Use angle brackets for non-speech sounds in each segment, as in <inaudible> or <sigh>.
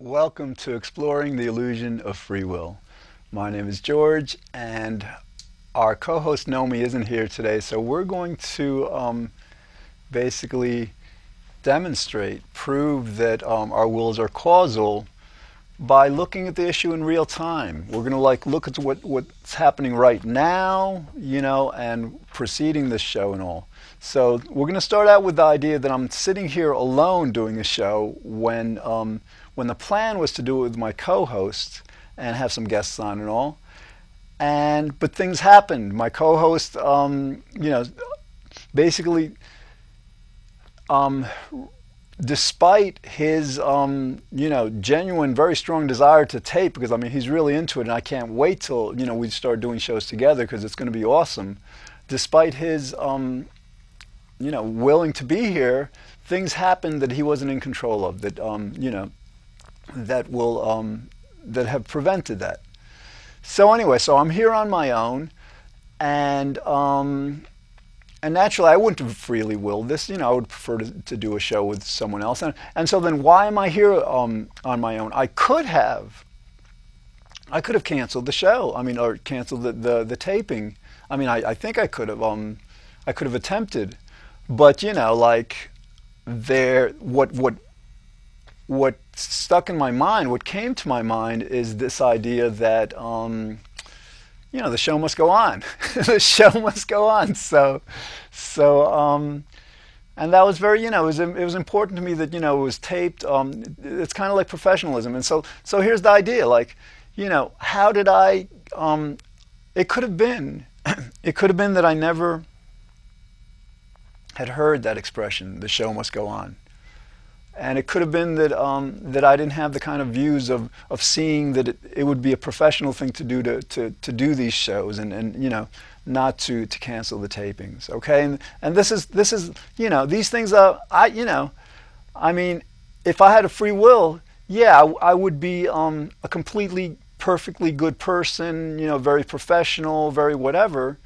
Welcome to Exploring the Illusion of Free Will. My name is George, and our co host Nomi isn't here today, so we're going to um, basically demonstrate, prove that um, our wills are causal by looking at the issue in real time. We're going to like look at what, what's happening right now, you know, and preceding this show and all. So we're going to start out with the idea that I'm sitting here alone doing a show when um, when the plan was to do it with my co-host and have some guests on and all. And but things happened. My co-host, um, you know, basically, um, despite his, um, you know, genuine, very strong desire to tape, because I mean he's really into it, and I can't wait till you know we start doing shows together because it's going to be awesome. Despite his, um, you know, willing to be here, things happened that he wasn't in control of. That um, you know that will um, that have prevented that. So anyway, so I'm here on my own, and um, and naturally I wouldn't have freely willed this. You know, I would prefer to, to do a show with someone else. And and so then why am I here um, on my own? I could have. I could have canceled the show. I mean, or canceled the, the, the taping. I mean, I, I think I could have. Um, I could have attempted, but you know, like there, what what what stuck in my mind, what came to my mind, is this idea that um, you know the show must go on. <laughs> the show must go on. So, so um, and that was very you know it was it was important to me that you know it was taped. Um, it's kind of like professionalism, and so so here's the idea. Like, you know, how did I? Um, it could have been, <clears throat> it could have been that I never had heard that expression. The show must go on and it could have been that um, that I didn't have the kind of views of, of seeing that it, it would be a professional thing to do to, to, to do these shows and, and you know not to, to cancel the tapings okay? And, and this is this is you know these things are I you know I mean if I had a free will yeah I, I would be um, a completely perfectly good person you know very professional very whatever.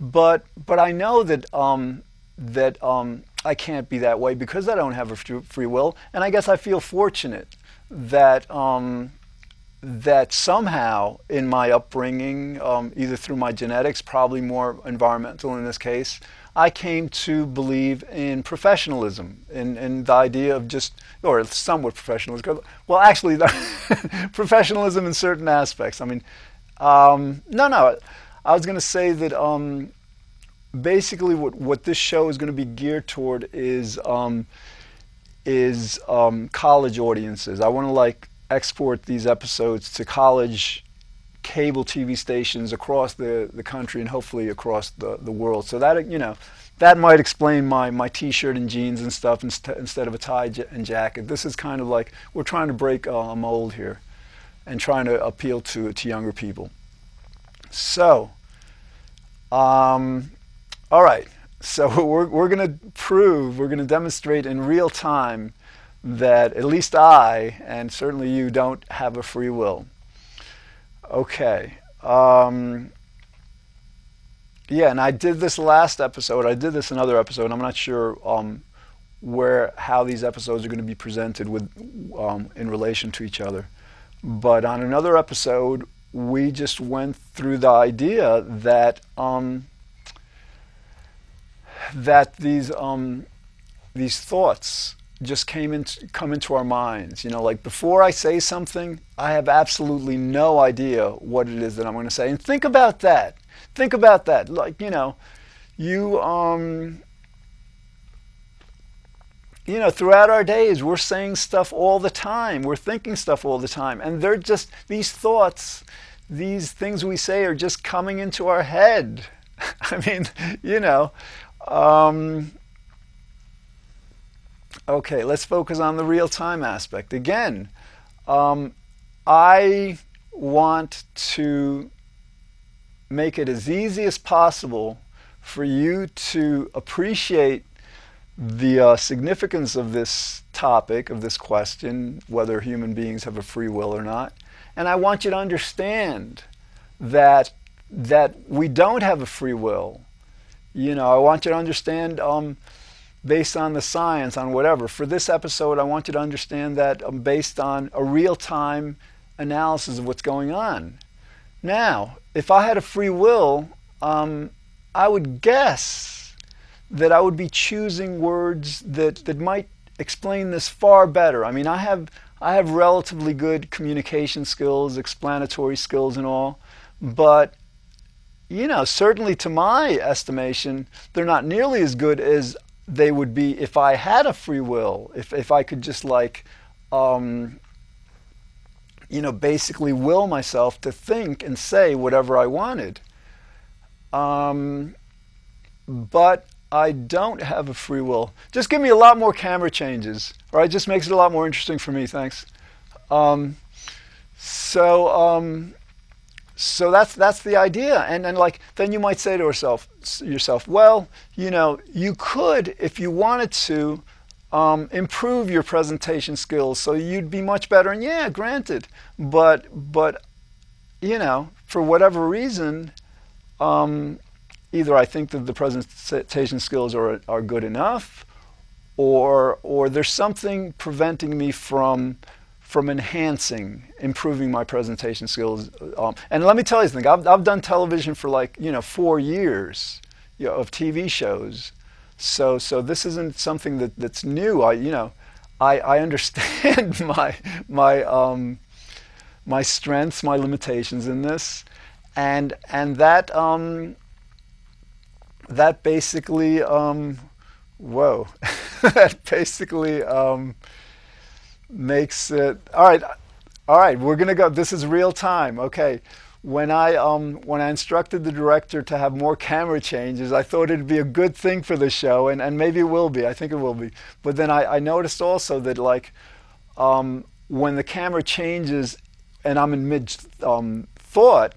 But but I know that um, that um, I can't be that way because I don't have a free will. And I guess I feel fortunate that um, that somehow in my upbringing, um, either through my genetics, probably more environmental in this case, I came to believe in professionalism, in, in the idea of just, or somewhat professionalism. Well, actually, <laughs> professionalism in certain aspects. I mean, um, no, no. I was going to say that um, basically what, what this show is going to be geared toward is um, is um, college audiences. I want to like export these episodes to college cable TV stations across the, the country and hopefully across the, the world. So that you know that might explain my, my t-shirt and jeans and stuff inst- instead of a tie and jacket. This is kind of like we're trying to break a mold here and trying to appeal to to younger people. So. Um, all right, so <laughs> we're, we're going to prove, we're going to demonstrate in real time that at least I, and certainly you, don't have a free will. Okay. Um, yeah, and I did this last episode. I did this another episode. I'm not sure um, where how these episodes are going to be presented with um, in relation to each other. But on another episode, we just went through the idea that um, that these um, these thoughts just came into come into our minds. You know, like before I say something, I have absolutely no idea what it is that I'm going to say. And think about that. Think about that. Like you know, you um, you know, throughout our days, we're saying stuff all the time. We're thinking stuff all the time, and they're just these thoughts. These things we say are just coming into our head. <laughs> I mean, you know, um, okay, let's focus on the real time aspect. Again, um, I want to make it as easy as possible for you to appreciate the uh, significance of this topic, of this question, whether human beings have a free will or not. And I want you to understand that, that we don't have a free will you know, I want you to understand um, based on the science, on whatever. For this episode, I want you to understand that um, based on a real time analysis of what's going on. Now, if I had a free will, um, I would guess that I would be choosing words that, that might explain this far better. I mean, I have I have relatively good communication skills, explanatory skills, and all, but you know, certainly to my estimation, they're not nearly as good as they would be if I had a free will, if, if I could just like, um, you know, basically will myself to think and say whatever I wanted. Um, but I don't have a free will. Just give me a lot more camera changes, all right? Just makes it a lot more interesting for me, thanks. Um, so, um, so that's that's the idea. And then like then you might say to yourself yourself well you know you could if you wanted to um, improve your presentation skills so you'd be much better. And yeah granted. But but you know for whatever reason um, either I think that the presentation skills are are good enough or or there's something preventing me from from enhancing, improving my presentation skills. Um, and let me tell you something. I've, I've done television for like you know four years you know, of TV shows. So so this isn't something that, that's new. I you know I, I understand <laughs> my my um, my strengths, my limitations in this, and and that um, that basically um, whoa <laughs> that basically um, makes it all right. All right, we're gonna go. This is real time. Okay. When I um, when I instructed the director to have more camera changes, I thought it'd be a good thing for the show, and, and maybe it will be. I think it will be. But then I, I noticed also that like um, when the camera changes and I'm in mid um, thought,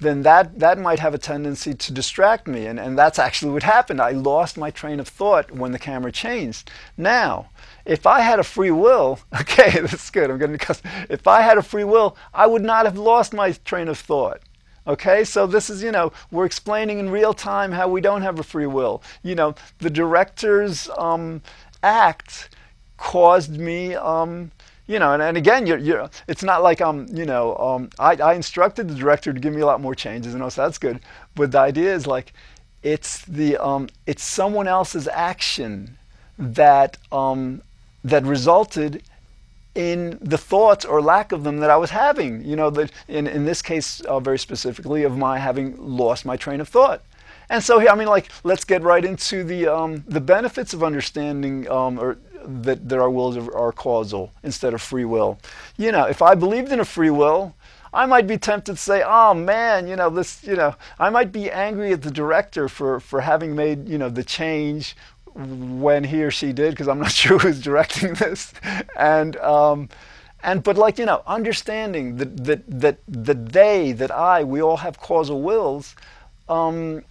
then that, that might have a tendency to distract me. And, and that's actually what happened. I lost my train of thought when the camera changed. Now, if I had a free will, <laughs> okay, that's good. I'm going to if I had a free will, I would not have lost my train of thought. Okay, so this is, you know, we're explaining in real time how we don't have a free will. You know, the director's um, act caused me um, you know, and, and again, you're, you're, it's not like I'm, you know, um, I, I instructed the director to give me a lot more changes, and so that's good. But the idea is like, it's the, um, it's someone else's action that, um, that resulted in the thoughts or lack of them that I was having. You know, that in, in this case, uh, very specifically, of my having lost my train of thought. And so, I mean, like, let's get right into the um, the benefits of understanding um, or that, that our wills are causal instead of free will. You know, if I believed in a free will, I might be tempted to say, "Oh man, you know this. You know, I might be angry at the director for for having made you know the change when he or she did, because I'm not <laughs> sure who's directing this." And um, and but like you know, understanding that that that that they, that I, we all have causal wills, um,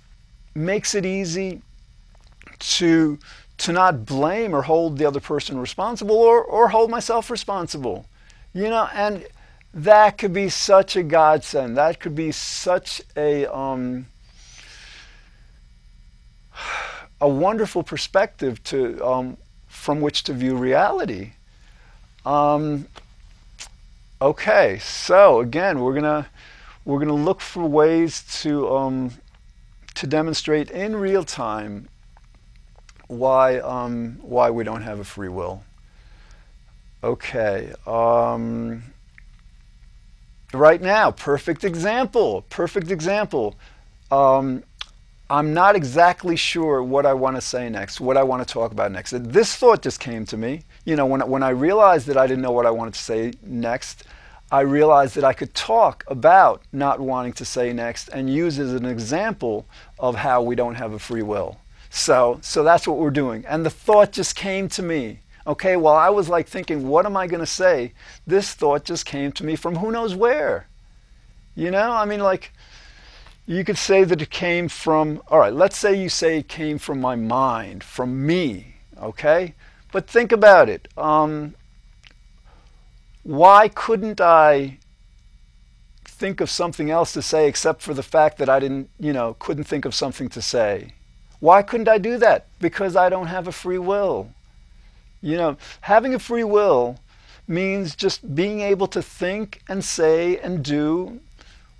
makes it easy to to not blame or hold the other person responsible or, or hold myself responsible. You know, and that could be such a godsend. That could be such a um, a wonderful perspective to um, from which to view reality. Um, okay, so again, we're gonna we're gonna look for ways to um, to demonstrate in real time why um, why we don't have a free will. Okay. Um, right now, perfect example. Perfect example. Um, I'm not exactly sure what I want to say next, what I want to talk about next. This thought just came to me. You know, when, when I realized that I didn't know what I wanted to say next, I realized that I could talk about not wanting to say next and use as an example of how we don't have a free will. So, so that's what we're doing. And the thought just came to me. Okay, while I was like thinking, what am I going to say? This thought just came to me from who knows where. You know, I mean, like, you could say that it came from, all right, let's say you say it came from my mind, from me, okay? But think about it. Um, why couldn't I think of something else to say except for the fact that I didn't, you know, couldn't think of something to say? Why couldn't I do that? Because I don't have a free will. You know, having a free will means just being able to think and say and do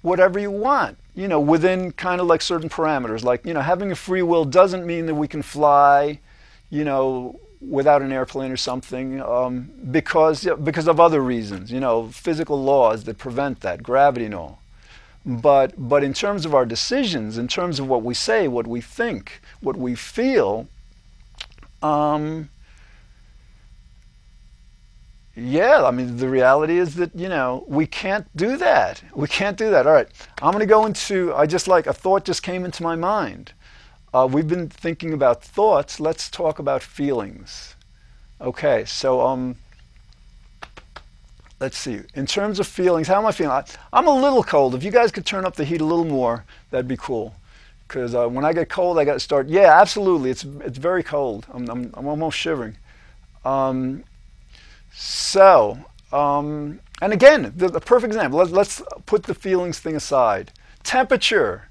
whatever you want, you know, within kind of like certain parameters. Like, you know, having a free will doesn't mean that we can fly, you know, without an airplane or something um, because, because of other reasons, you know, physical laws that prevent that, gravity and all. But, but in terms of our decisions, in terms of what we say, what we think, what we feel, um, yeah, I mean, the reality is that, you know, we can't do that. We can't do that. All right, I'm going to go into, I just like, a thought just came into my mind. Uh, we've been thinking about thoughts. Let's talk about feelings. Okay, so um, let's see. In terms of feelings, how am I feeling? I, am a little cold. If you guys could turn up the heat a little more, that'd be cool. Because uh, when I get cold, I got to start. Yeah, absolutely. It's it's very cold. I'm I'm, I'm almost shivering. Um, so, um, and again, the, the perfect example. Let's, let's put the feelings thing aside. Temperature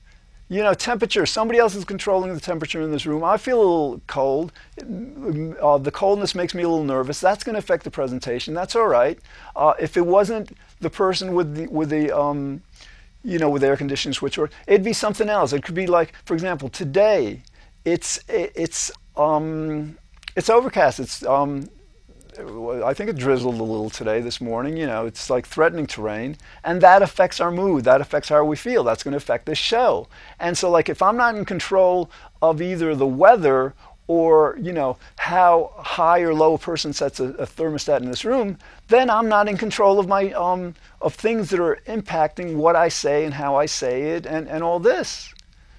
you know, temperature. Somebody else is controlling the temperature in this room. I feel a little cold. Uh, the coldness makes me a little nervous. That's going to affect the presentation. That's all right. Uh, if it wasn't the person with the with the um, you know with air conditioning switch, or it'd be something else. It could be like, for example, today, it's it's um, it's overcast. It's um, I think it drizzled a little today, this morning. You know, it's like threatening terrain, and that affects our mood. That affects how we feel. That's going to affect the show. And so, like, if I'm not in control of either the weather or you know how high or low a person sets a, a thermostat in this room, then I'm not in control of my um, of things that are impacting what I say and how I say it and, and all this.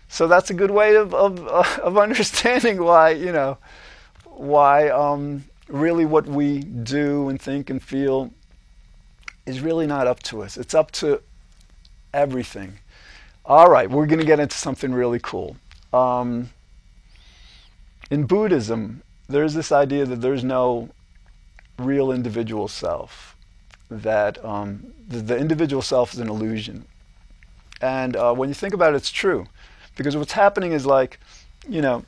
So that's a good way of of, <laughs> of understanding why you know why. Um, really what we do and think and feel is really not up to us. It's up to everything. All right, we're going to get into something really cool. Um, in Buddhism, there's this idea that there's no real individual self, that um, the, the, individual self is an illusion. And uh, when you think about it, it's true. Because what's happening is like, you know,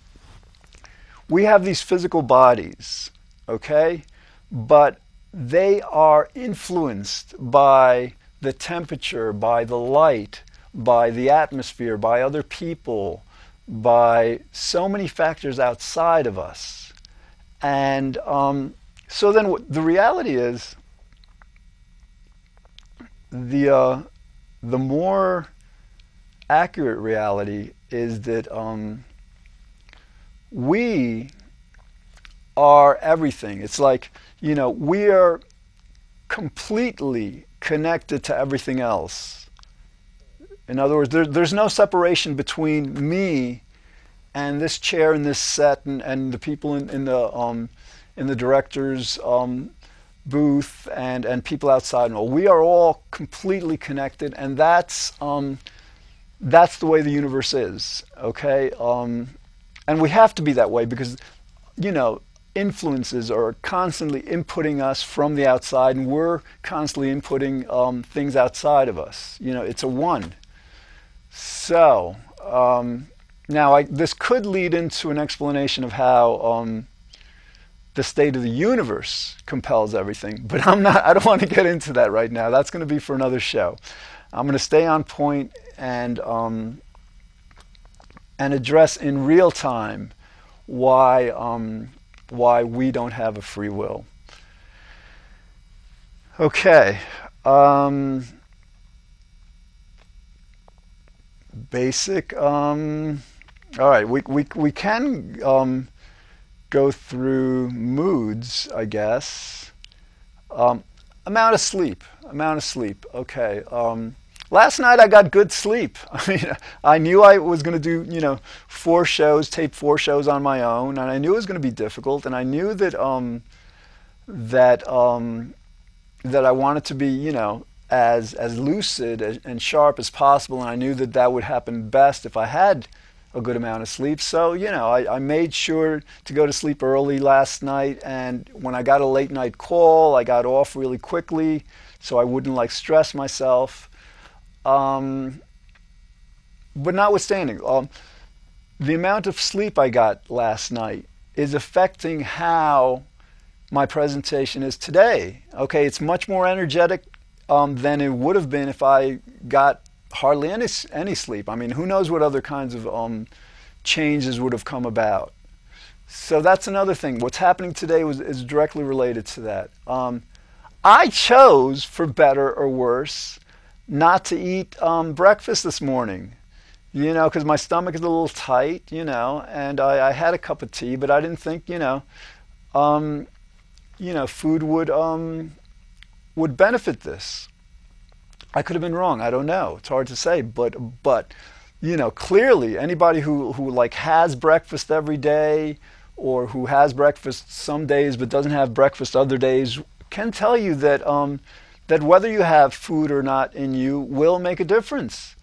we have these physical bodies okay? But they are influenced by the temperature, by the light, by the atmosphere, by other people, by so many factors outside of us. And um, so then the reality is the, uh, the more accurate reality is that um, we are everything. It's like, you know, we are completely connected to everything else. In other words, there, there's no separation between me and this chair and this set and, and the people in, in the um, in the director's um, booth and, and people outside. And all. We are all completely connected, and that's um, that's the way the universe is. Okay, um, and we have to be that way because you know influences are constantly inputting us from the outside, and we're constantly inputting um, things outside of us. You know, it's a one. So um, now I, this could lead into an explanation of how um, the state of the universe compels everything, but I'm not. I don't want to get into that right now. That's going to be for another show. I'm going to stay on point and um, and address in real time why um, why we don't have a free will. Okay. Um, basic. Um, all right. We, we, we can um, go through moods, I guess. Um, amount of sleep. Amount of sleep. Okay. Last night I got good sleep. <laughs> I mean, I knew I was going to do, you know, four shows, tape four shows on my own, and I knew it was going to be difficult, and I knew that um, that um, that I wanted to be, you know, as as lucid and sharp as possible, and I knew that that would happen best if I had a good amount of sleep. So, you know, I, I made sure to go to sleep early last night, and when I got a late night call, I got off really quickly so I wouldn't like stress myself. Um, but notwithstanding, um, the amount of sleep I got last night is affecting how my presentation is today. Okay, it's much more energetic um, than it would have been if I got hardly any any sleep. I mean, who knows what other kinds of um, changes would have come about. So that's another thing. What's happening today was, is directly related to that. Um, I chose, for better or worse, not to eat um, breakfast this morning. You know, because my stomach is a little tight, you know, and I, I, had a cup of tea, but I didn't think, you know, um, you know, food would um, would benefit this. I could have been wrong. I don't know. It's hard to say, but but you know, clearly anybody who who like has breakfast every day or who has breakfast some days but doesn't have breakfast other days can tell you that um, that whether you have food or not in you will make a difference.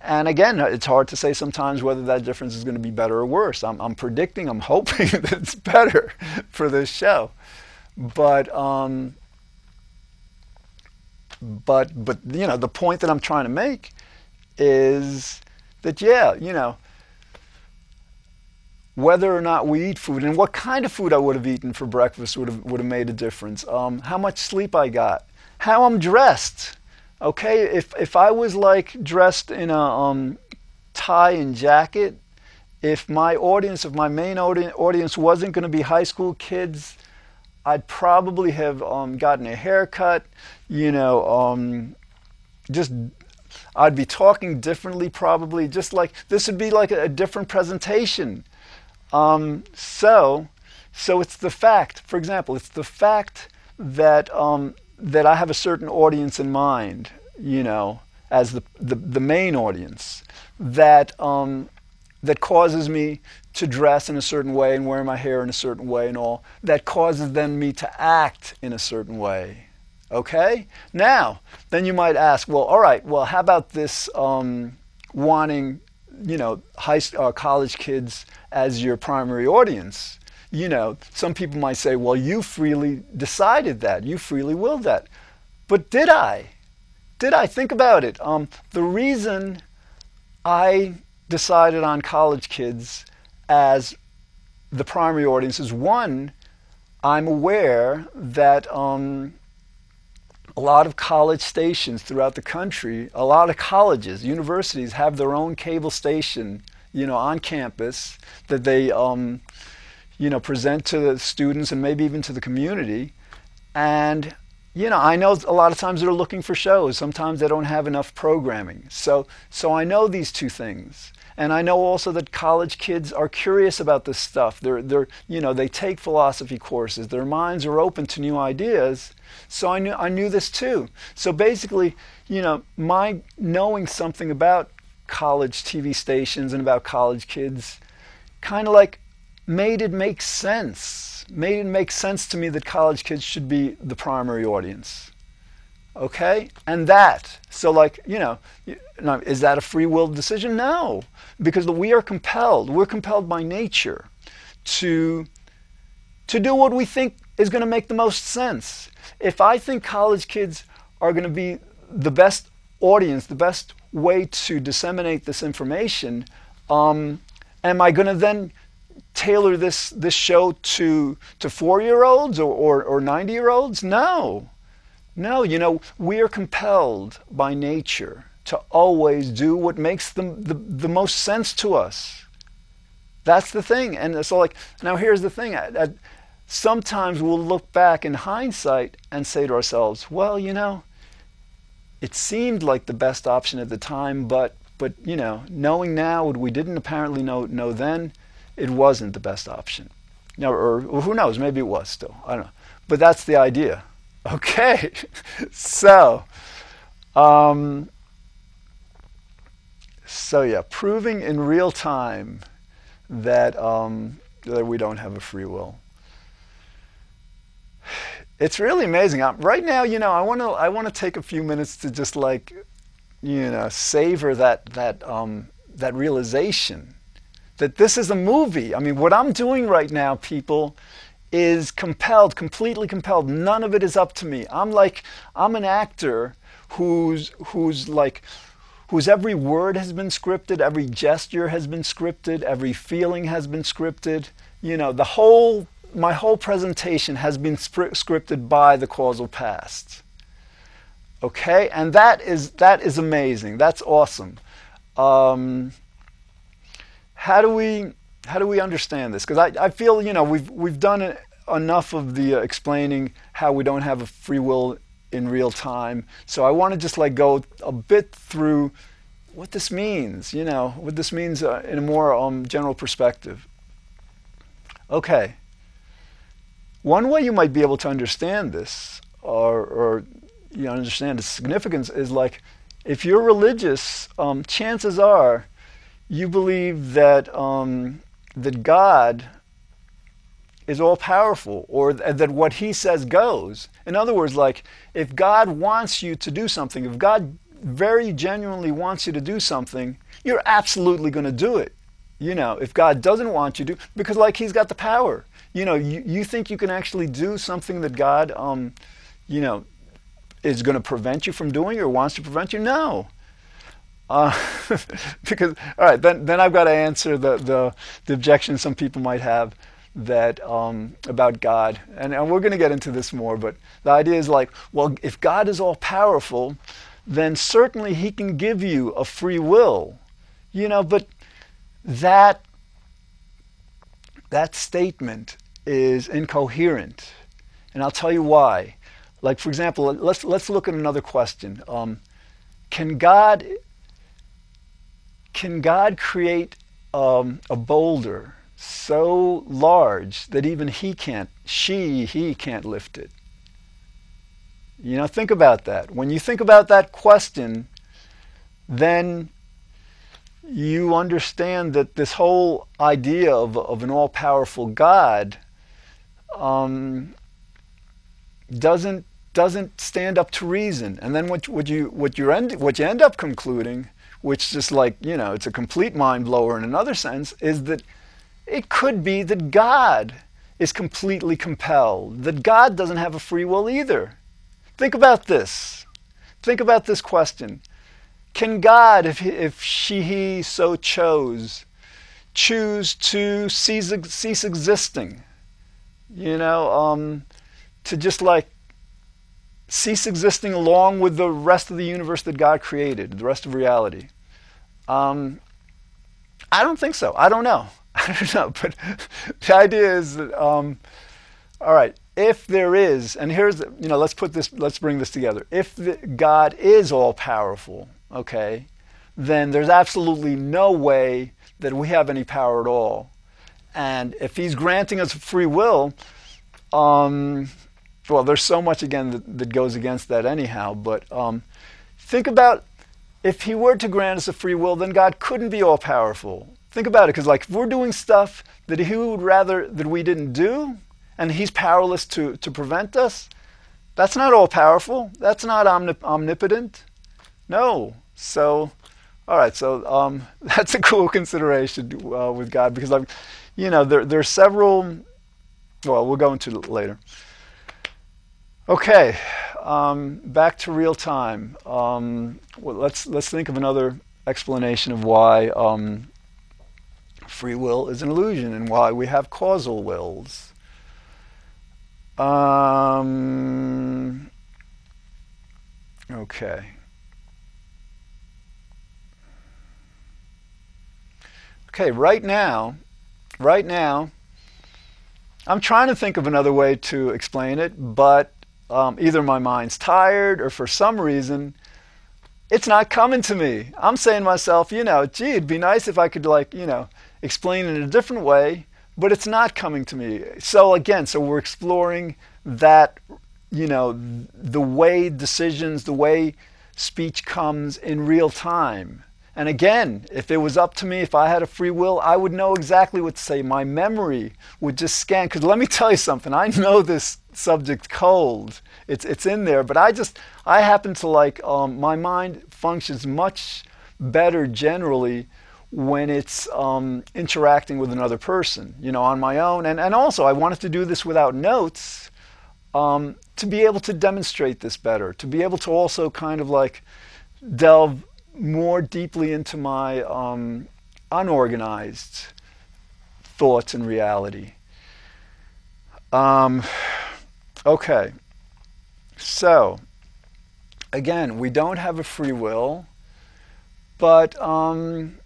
And again, it's hard to say sometimes whether that difference is going to be better or worse. I'm, I'm predicting, I'm hoping <laughs> that it's better <laughs> for this show. But um, but but you know the point that I'm trying to make is that yeah you know whether or not we eat food and what kind of food I would have eaten for breakfast would have would have made a difference. Um, how much sleep I got, how I'm dressed. Okay, if if I was like dressed in a um, tie and jacket, if my audience, if my main audience wasn't going to be high school kids, I'd probably have um, gotten a haircut. You know, um, just I'd be talking differently, probably. Just like this would be like a, a different presentation. Um, so, so it's the fact. For example, it's the fact that um, that I have a certain audience in mind. You know, as the the, the main audience that um, that causes me to dress in a certain way and wear my hair in a certain way and all, that causes then me to act in a certain way. Okay? Now, then you might ask, well, all right, well, how about this um, wanting, you know, high uh, college kids as your primary audience? You know, some people might say, well, you freely decided that, you freely willed that. But did I? Did I think about it? Um, the reason I decided on college kids as the primary audience is one, I'm aware that um, a lot of college stations throughout the country, a lot of colleges, universities have their own cable station, you know, on campus that they, um, you know, present to the students and maybe even to the community. And you know, I know a lot of times they're looking for shows. Sometimes they don't have enough programming. So, so I know these two things. And I know also that college kids are curious about this stuff. They're, they're, you know, they take philosophy courses. Their minds are open to new ideas. So I knew, I knew this too. So basically, you know, my knowing something about college TV stations and about college kids kind of like made it make sense. Made it make sense to me that college kids should be the primary audience. Okay? And that, so like, you know, is that a free will decision? No, because we are compelled, we're compelled by nature to, to do what we think is going to make the most sense. If I think college kids are going to be the best audience, the best way to disseminate this information, um, am I going to then tailor this, this show to, to four year olds or, or, or 90 year olds? No. No, you know, we are compelled by nature to always do what makes the, the, the most sense to us. That's the thing. And so, like, now here's the thing. I, I, sometimes we'll look back in hindsight and say to ourselves, well, you know, it seemed like the best option at the time, but, but you know, knowing now what we didn't apparently know, know then, it wasn't the best option. Or, or who knows, maybe it was still. I don't know. But that's the idea. <laughs> Okay, so, um, so yeah, proving in real time that um, that we don't have a free will. It's really amazing. I'm, right now, you know, I want to I want to take a few minutes to just like, you know, savor that that um, that realization that this is a movie. I mean, what I'm doing right now, people, is compelled, completely compelled. None of it is up to me. I'm like, I'm an actor who's, who's like, whose every word has been scripted, every gesture has been scripted, every feeling has been scripted. You know, the whole, my whole presentation has been scripted by the causal past. Okay, and that is that is amazing. That's awesome. Um, how do we how do we understand this? Because I, I feel you know we've we've done enough of the uh, explaining how we don't have a free will in real time. So I want to just like go a bit through what this means, you know, what this means uh, in a more um, general perspective. Okay. One way you might be able to understand this, or, or you understand its significance, is like if you're religious, um, chances are you believe that um, that God is all powerful or th- that what he says goes. In other words, like if God wants you to do something, if God very genuinely wants you to do something, you're absolutely going to do it. You know, if God doesn't want you to, because like he's got the power. You know, you, you think you can actually do something that God, um, you know, is going to prevent you from doing or wants to prevent you? No. Uh, <laughs> because, all right, then, then I've got to answer the, the, the objection some people might have that um, about God, and, and we're going to get into this more, but the idea is like, well, if God is all powerful, then certainly He can give you a free will, you know. But that that statement is incoherent, and I'll tell you why. Like for example, let's let's look at another question. Um, can God can God create um, a boulder so large that even he can't, she, he can't lift it. You know, think about that. When you think about that question, then you understand that this whole idea of, of an all powerful God um, doesn't doesn't stand up to reason. And then what, what you what you end what you end up concluding, which is just like you know, it's a complete mind blower in another sense, is that it could be that God is completely compelled, that God doesn't have a free will either. Think about this. Think about this question. Can God, if, he, if she, he so chose, choose to cease, cease existing? You know, um, to just like cease existing along with the rest of the universe that God created, the rest of reality? Um, I don't think so. I don't know. <laughs> I don't know, but <laughs> the idea is that, um, all right, if there is, and here's, you know, let's put this, let's bring this together. If the, God is all powerful, okay, then there's absolutely no way that we have any power at all. And if He's granting us free will, um, well, there's so much again that, that goes against that anyhow. But um, think about if He were to grant us a free will, then God couldn't be all powerful. Think about it, because like if we're doing stuff that he would rather that we didn't do, and he's powerless to, to prevent us, that's not all powerful. That's not omnip- omnipotent. No. So, all right. So um, <laughs> that's a cool consideration uh, with God because I'm, you know, there there are several. Well, we'll go into it later. Okay, um, back to real time. Um, well, let's let's think of another explanation of why um, free will is an illusion and why we have causal wills. Um, okay. Okay, right now, right now, I'm trying to think of another way to explain it, but um, either my mind's tired or for some reason it's not coming to me. I'm saying to myself, you know, gee, it'd be nice if I could like, you know, explain in a different way, but it's not coming to me. So again, so we're exploring that, you know, the way decisions, the way speech comes in real time. And again, if it was up to me, if I had a free will, I would know exactly what to say. My memory would just scan. Because let me tell you something, I know this subject cold. It's, it's in there, but I just, I happen to like, um, my mind functions much better generally when it's um, interacting with another person, you know, on my own. And, and also, I wanted to do this without notes um, to be able to demonstrate this better, to be able to also kind of like delve more deeply into my um, unorganized thoughts and reality. Um, okay, so again, we don't have a free will, but um,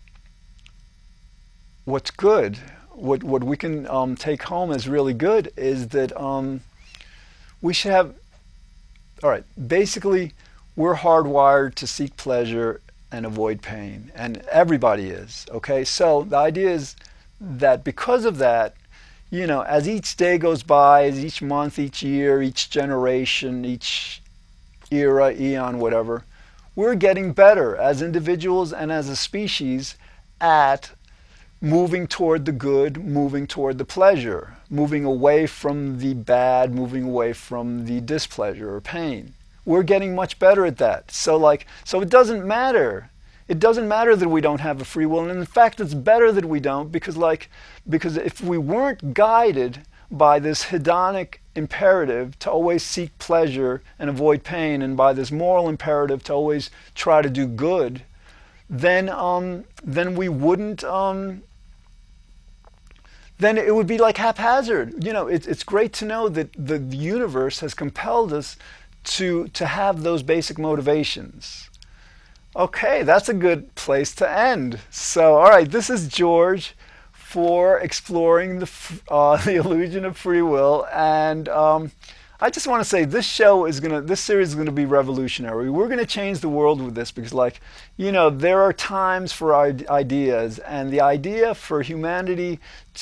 what's good, what what we can um, take home as really good is that um, we should have. All right, basically, we're hardwired to seek pleasure and avoid pain, and everybody is. Okay, so the idea is that because of that, you know, as each day goes by, as each month, each year, each generation, each era, eon, whatever, we're getting better as individuals and as a species at moving toward the good, moving toward the pleasure, moving away from the bad, moving away from the displeasure or pain. We're getting much better at that. So like so it doesn't matter. It doesn't matter that we don't have a free will. And in fact it's better that we don't because like because if we weren't guided by this hedonic imperative to always seek pleasure and avoid pain and by this moral imperative to always try to do good, then um, then we wouldn't um, then it would be like haphazard. You know, it's it's great to know that the, universe has compelled us to to have those basic motivations. Okay, that's a good place to end. So, all right, this is George for exploring the uh, <laughs> the illusion of free will, and um, I just want to say this show is gonna, this series is gonna be revolutionary. We're gonna change the world with this because, like, you know, there are times for ideas, and the idea for humanity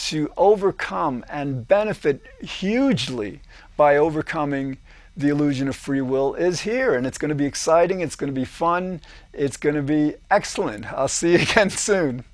to overcome and benefit hugely by overcoming the illusion of free will is here, and it's going to be exciting. It's going to be fun. It's going to be excellent. I'll see you <laughs> again soon.